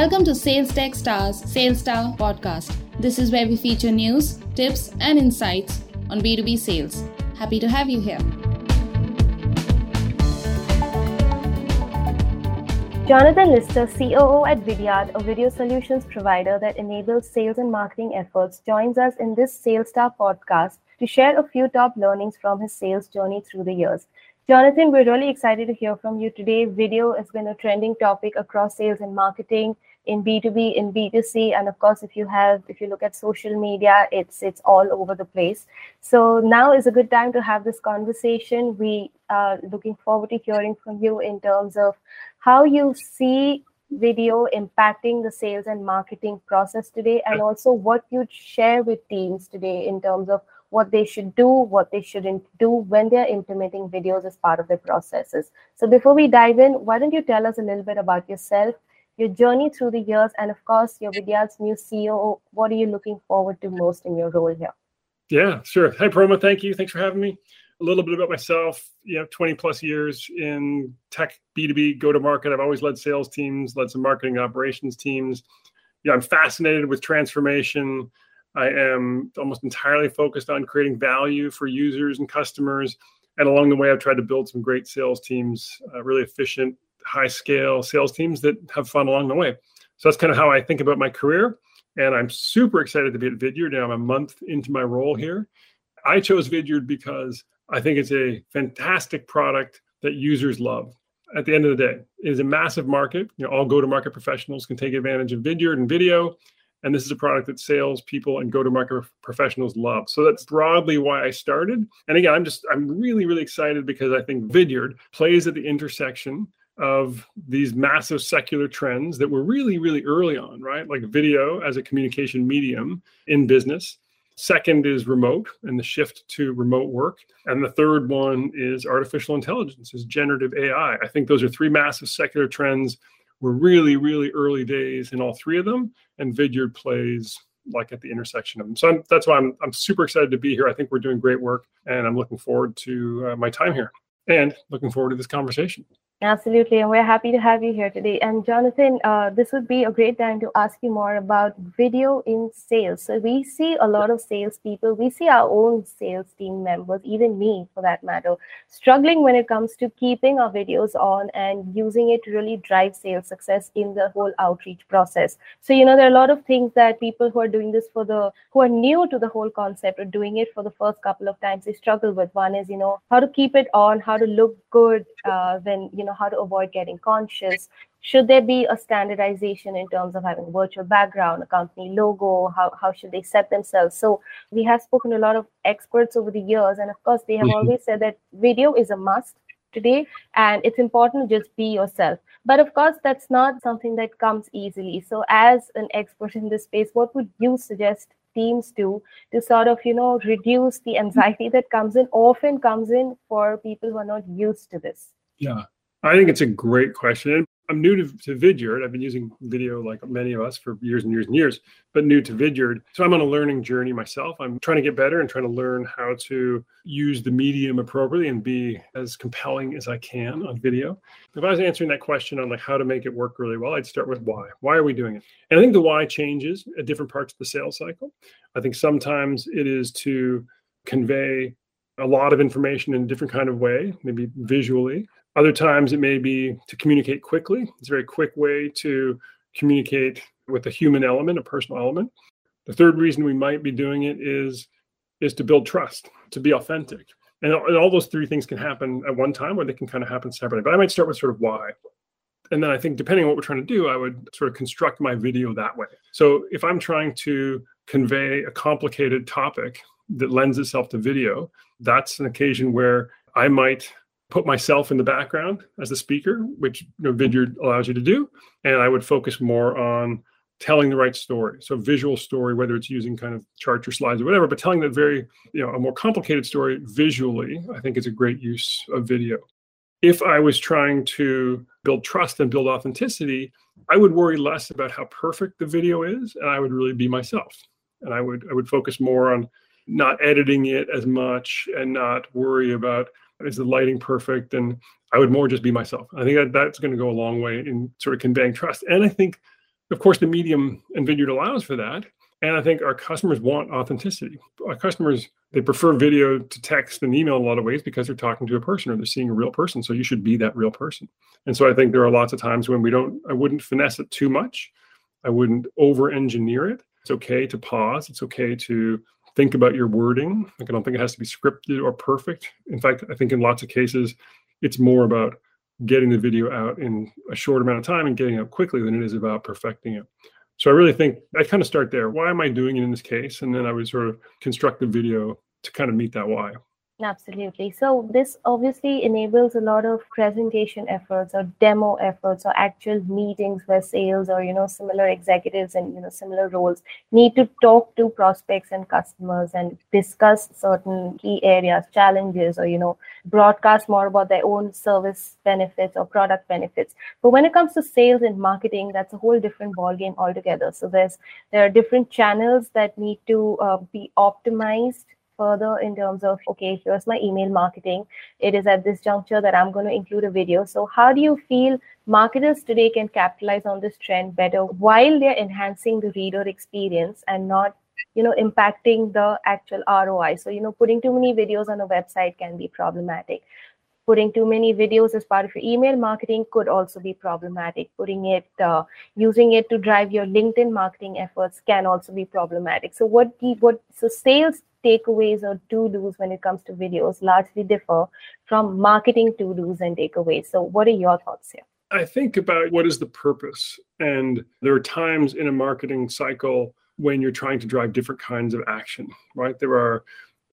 Welcome to Sales Tech Stars Sales Star podcast. This is where we feature news, tips, and insights on B2B sales. Happy to have you here. Jonathan Lister, COO at Vidyard, a video solutions provider that enables sales and marketing efforts, joins us in this Sales Star podcast to share a few top learnings from his sales journey through the years. Jonathan, we're really excited to hear from you today. Video has been a trending topic across sales and marketing in B2B, in B2C, and of course, if you have, if you look at social media, it's it's all over the place. So now is a good time to have this conversation. We are looking forward to hearing from you in terms of how you see video impacting the sales and marketing process today, and also what you'd share with teams today in terms of what they should do, what they shouldn't do when they're implementing videos as part of their processes. So before we dive in, why don't you tell us a little bit about yourself, your journey through the years, and of course, you're Vidyard's new CEO. What are you looking forward to most in your role here? Yeah, sure. Hi, Paroma. Thank you. Thanks for having me. A little bit about myself. You know, 20 plus years in tech, B2B, go to market. I've always led sales teams, led some marketing operations teams. Yeah, I'm fascinated with transformation. I am almost entirely focused on creating value for users and customers. And along the way, I've tried to build some great sales teams, uh, really efficient, high scale sales teams that have fun along the way. So that's kind of how I think about my career. And I'm super excited to be at Vidyard. Now I'm a month into my role here. I chose Vidyard because I think it's a fantastic product that users love. At the end of the day, it is a massive market. You know, all go-to-market professionals can take advantage of Vidyard and video and this is a product that sales people and go-to-market professionals love. So that's broadly why I started. And again, I'm just I'm really really excited because I think Vidyard plays at the intersection of these massive secular trends that were really really early on, right? Like video as a communication medium in business. Second is remote and the shift to remote work. And the third one is artificial intelligence, is generative AI. I think those are three massive secular trends we're really, really early days in all three of them, and Vidyard plays like at the intersection of them. So I'm, that's why I'm, I'm super excited to be here. I think we're doing great work, and I'm looking forward to uh, my time here and looking forward to this conversation. Absolutely, and we're happy to have you here today. And Jonathan, uh, this would be a great time to ask you more about video in sales. So we see a lot of salespeople, we see our own sales team members, even me for that matter, struggling when it comes to keeping our videos on and using it to really drive sales success in the whole outreach process. So you know, there are a lot of things that people who are doing this for the who are new to the whole concept or doing it for the first couple of times they struggle with. One is you know how to keep it on, how to look good uh, when you know know how to avoid getting conscious. Should there be a standardization in terms of having virtual background a company logo? How, how should they set themselves? So we have spoken to a lot of experts over the years and of course they have mm-hmm. always said that video is a must today and it's important to just be yourself. But of course that's not something that comes easily. So as an expert in this space what would you suggest teams do to sort of you know reduce the anxiety that comes in often comes in for people who are not used to this? Yeah I think it's a great question. I'm new to, to Vidyard. I've been using video like many of us for years and years and years, but new to Vidyard. So I'm on a learning journey myself. I'm trying to get better and trying to learn how to use the medium appropriately and be as compelling as I can on video. If I was answering that question on like how to make it work really well, I'd start with why. Why are we doing it? And I think the why changes at different parts of the sales cycle. I think sometimes it is to convey a lot of information in a different kind of way, maybe visually. Other times it may be to communicate quickly. It's a very quick way to communicate with a human element, a personal element. The third reason we might be doing it is is to build trust, to be authentic. And, all those three things can happen at one time or they can kind of happen separately. But I might start with sort of why. And then I think depending on what we're trying to do, I would sort of construct my video that way. So if I'm trying to convey a complicated topic that lends itself to video, that's an occasion where I might put myself in the background as the speaker, which you know, Vidyard allows you to do. And I would focus more on telling the right story. So visual story, whether it's using kind of charts or slides or whatever, but telling that very, you know, a more complicated story visually, I think is a great use of video. If I was trying to build trust and build authenticity, I would worry less about how perfect the video is, and I would really be myself. And I would I would focus more on not editing it as much and not worry about is the lighting perfect? And I would more just be myself. I think that that's going to go a long way in sort of conveying trust. And I think Of course, the medium and Vidyard allows for that. And I think our customers want authenticity. Our customers, they prefer video to text and email in a lot of ways because they're talking to a person or they're seeing a real person. So you should be that real person. And so I think there are lots of times when we don't, I wouldn't finesse it too much. I wouldn't over engineer it. It's okay to pause. It's okay to think about your wording. Like I don't think it has to be scripted or perfect. In fact, I think in lots of cases, it's more about getting the video out in a short amount of time and getting out quickly than it is about perfecting it. So I really think I kind of start there. Why am I doing it in this case? And then I would sort of construct the video to kind of meet that why. Absolutely. So this obviously enables a lot of presentation efforts or demo efforts or actual meetings where sales or you know similar executives and you know similar roles need to talk to prospects and customers and discuss certain key areas, challenges, or you know broadcast more about their own service benefits or product benefits. But when it comes to sales and marketing, that's a whole different ballgame altogether. So there's there are different channels that need to uh, be optimized further in terms of okay here's my email marketing. It is at this juncture that i'm going to include a video. So how do you feel marketers today can capitalize on this trend better while they're enhancing the reader experience and not you know impacting the actual roi so you know putting too many videos on a website can be problematic putting too many videos as part of your email marketing could also be problematic putting it uh, using it to drive your linkedin marketing efforts can also be problematic so what the, what so sales takeaways or to dos when it comes to videos largely differ from marketing to dos and takeaways. So, what are your thoughts here? I think about what is the purpose. And there are times in a marketing cycle when you're trying to drive different kinds of action, right? There are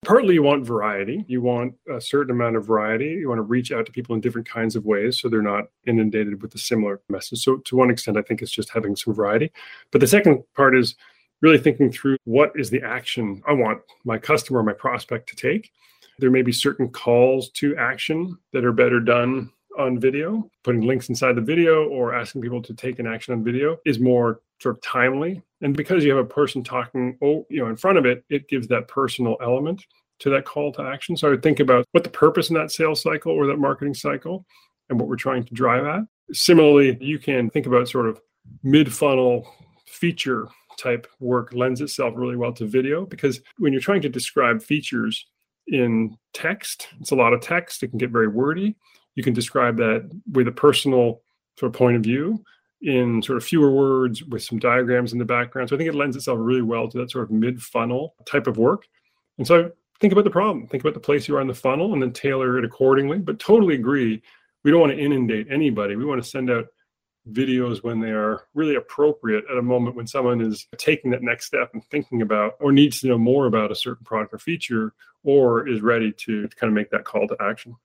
partly you want variety. You want a certain amount of variety. You want to reach out to people in different kinds of ways so they're not inundated with a similar message. So, to one extent, I think it's just having some variety. But the second part is really thinking through what is the action I want my customer, my prospect to take. There may be certain calls to action that are better done on video. Putting links inside the video or asking people to take an action on video is more sort of timely. And because you have a person talking, oh, you know, in front of it, it gives that personal element to that call to action. So I would think about what the purpose in that sales cycle or that marketing cycle and what we're trying to drive at. Similarly, you can think about sort of mid funnel feature type work lends itself really well to video because when you're trying to describe features in text, it's a lot of text. It can get very wordy. You can describe that with a personal sort of point of view in sort of fewer words with some diagrams in the background. So I think it lends itself really well to that sort of mid funnel type of work. And so think about the problem, think about the place you are in the funnel and then tailor it accordingly. But totally agree. We don't want to inundate anybody. We want to send out videos when they are really appropriate at a moment when someone is taking that next step and thinking about or needs to know more about a certain product or feature or is ready to kind of make that call to action.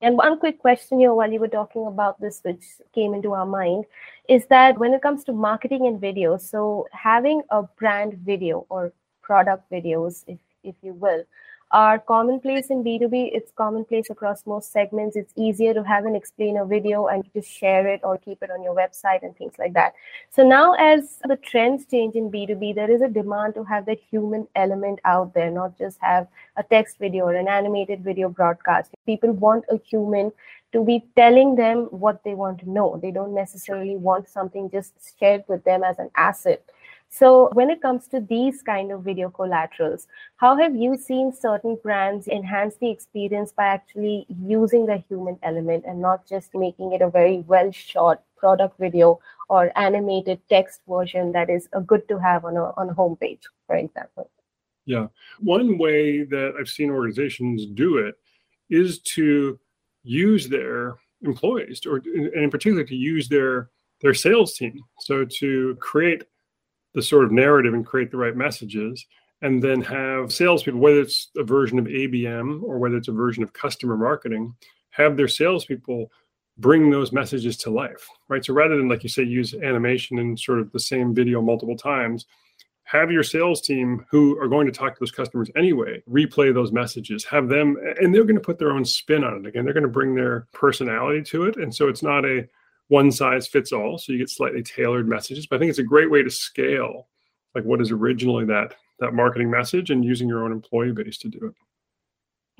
And one quick question here while you were talking about this, which came into our mind, is that when it comes to marketing and video, so having a brand video or product videos, if if you will, are commonplace in B2B. It's commonplace across most segments. It's easier to have an explainer video and just share it or keep it on your website and things like that. So now, as the trends change in B2B, there is a demand to have that human element out there, not just have a text video or an animated video broadcast. People want a human to be telling them what they want to know. They don't necessarily want something just shared with them as an asset so when it comes to these kind of video collaterals, how have you seen certain brands enhance the experience by actually using the human element and not just making it a very well shot product video or animated text version that is a good to have on a on a homepage, for example? Yeah. One way that I've seen organizations do it is to use their employees or and in particular to use their their sales team. So to create the sort of narrative and create the right messages and then have salespeople, whether it's a version of ABM or whether it's a version of customer marketing, have their salespeople bring those messages to life, right? So rather than, like you say, use animation and sort of the same video multiple times, have your sales team who are going to talk to those customers anyway replay those messages have them and they're going to put their own spin on it again they're going to bring their personality to it and so it's not a one size fits all. So you get slightly tailored messages. But I think it's a great way to scale like what is originally that that marketing message and using your own employee base to do it.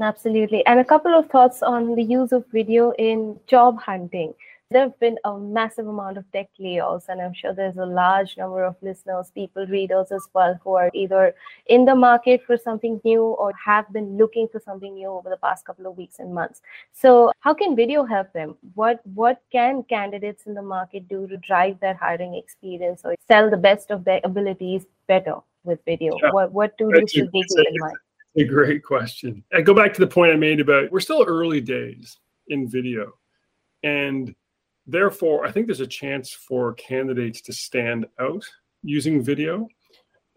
Absolutely. And a couple of thoughts on the use of video in job hunting. There have been a massive amount of tech layoffs, and I'm sure there's a large number of listeners, people, readers as well, who are either in the market for something new or have been looking for something new over the past couple of weeks and months. So, how can video help them? What what can candidates in the market do to drive their hiring experience or sell the best of their abilities better with video? Yeah. What what do you should they keep in mind? A great question. I go back to the point I made about we're still early days in video. And therefore, I think there's a chance for candidates to stand out using video.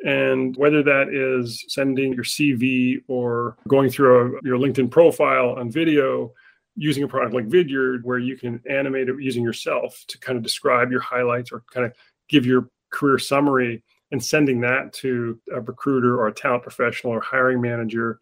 And whether that is sending your CV or going through a, your LinkedIn profile on video, using a product like Vidyard, where you can animate it using yourself to kind of describe your highlights or kind of give your career summary and sending that to a recruiter or a talent professional or hiring manager.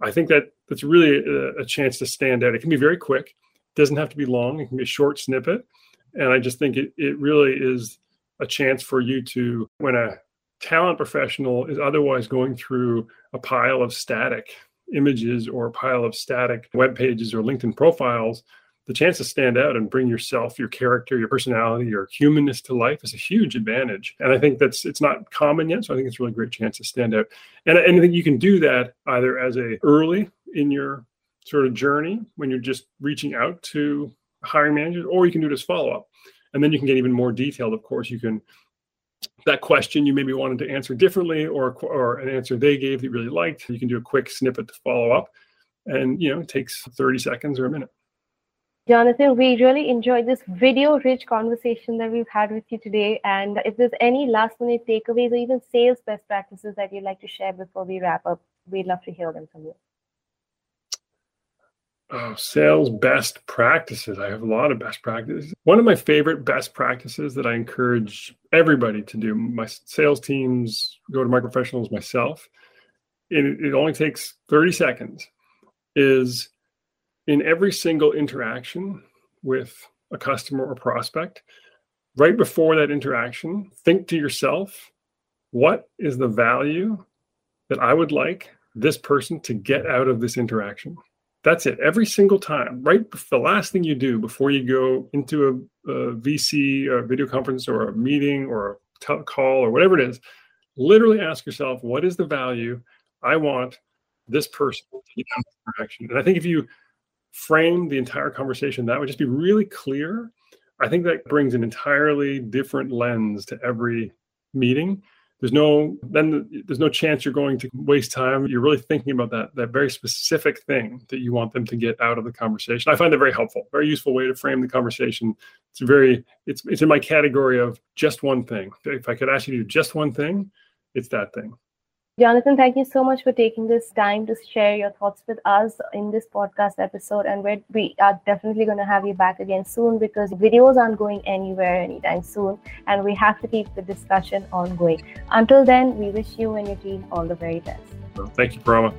I think that that's really a, a chance to stand out. It can be very quick, doesn't have to be long, it can be a short snippet and I just think it, it really is a chance for you to, when a talent professional is otherwise going through a pile of static images or a pile of static web pages or LinkedIn profiles, the chance to stand out and bring yourself, your character, your personality, your humanness to life is a huge advantage. And I think that's it's not common yet, so I think it's a really great chance to stand out. And, and I think you can do that either as a early in your sort of journey when you're just reaching out to hiring managers, or you can do it as follow up. And then you can get even more detailed. Of course, you can that question you maybe wanted to answer differently, or or an answer they gave that you really liked. You can do a quick snippet to follow up, and you know it takes 30 seconds or a minute. Jonathan, we really enjoyed this video rich conversation that we've had with you today. And if there's any last minute takeaways or even sales best practices that you'd like to share before we wrap up, we'd love to hear them from you sales best practices. I have a lot of best practices. One of my favorite best practices that I encourage everybody to do, my sales teams, go to my professionals, myself, it, it only takes 30 seconds, is in every single interaction with a customer or prospect, right before that interaction, think to yourself, what is the value that I would like this person to get out of this interaction? That's it. Every single time, right? The last thing you do before you go into a, a VC, a video conference, or a meeting, or a call, or whatever it is, literally ask yourself, what is the value I want this person to get out of interaction? And I think if you frame the entire conversation that would just be really clear, I think that brings an entirely different lens to every meeting there's no then there's no chance you're going to waste time. You're really thinking about that that very specific thing that you want them to get out of the conversation. I find that very helpful very useful way to frame the conversation. It's very it's it's in my category of just one thing. If i could ask you to do just one thing it's that thing Jonathan, thank you so much for taking this time to share your thoughts with us in this podcast episode. And we're, we are definitely going to have you back again soon because videos aren't going anywhere anytime soon. And we have to keep the discussion ongoing. Until then, we wish you and your team all the very best. Thank you, Paroma.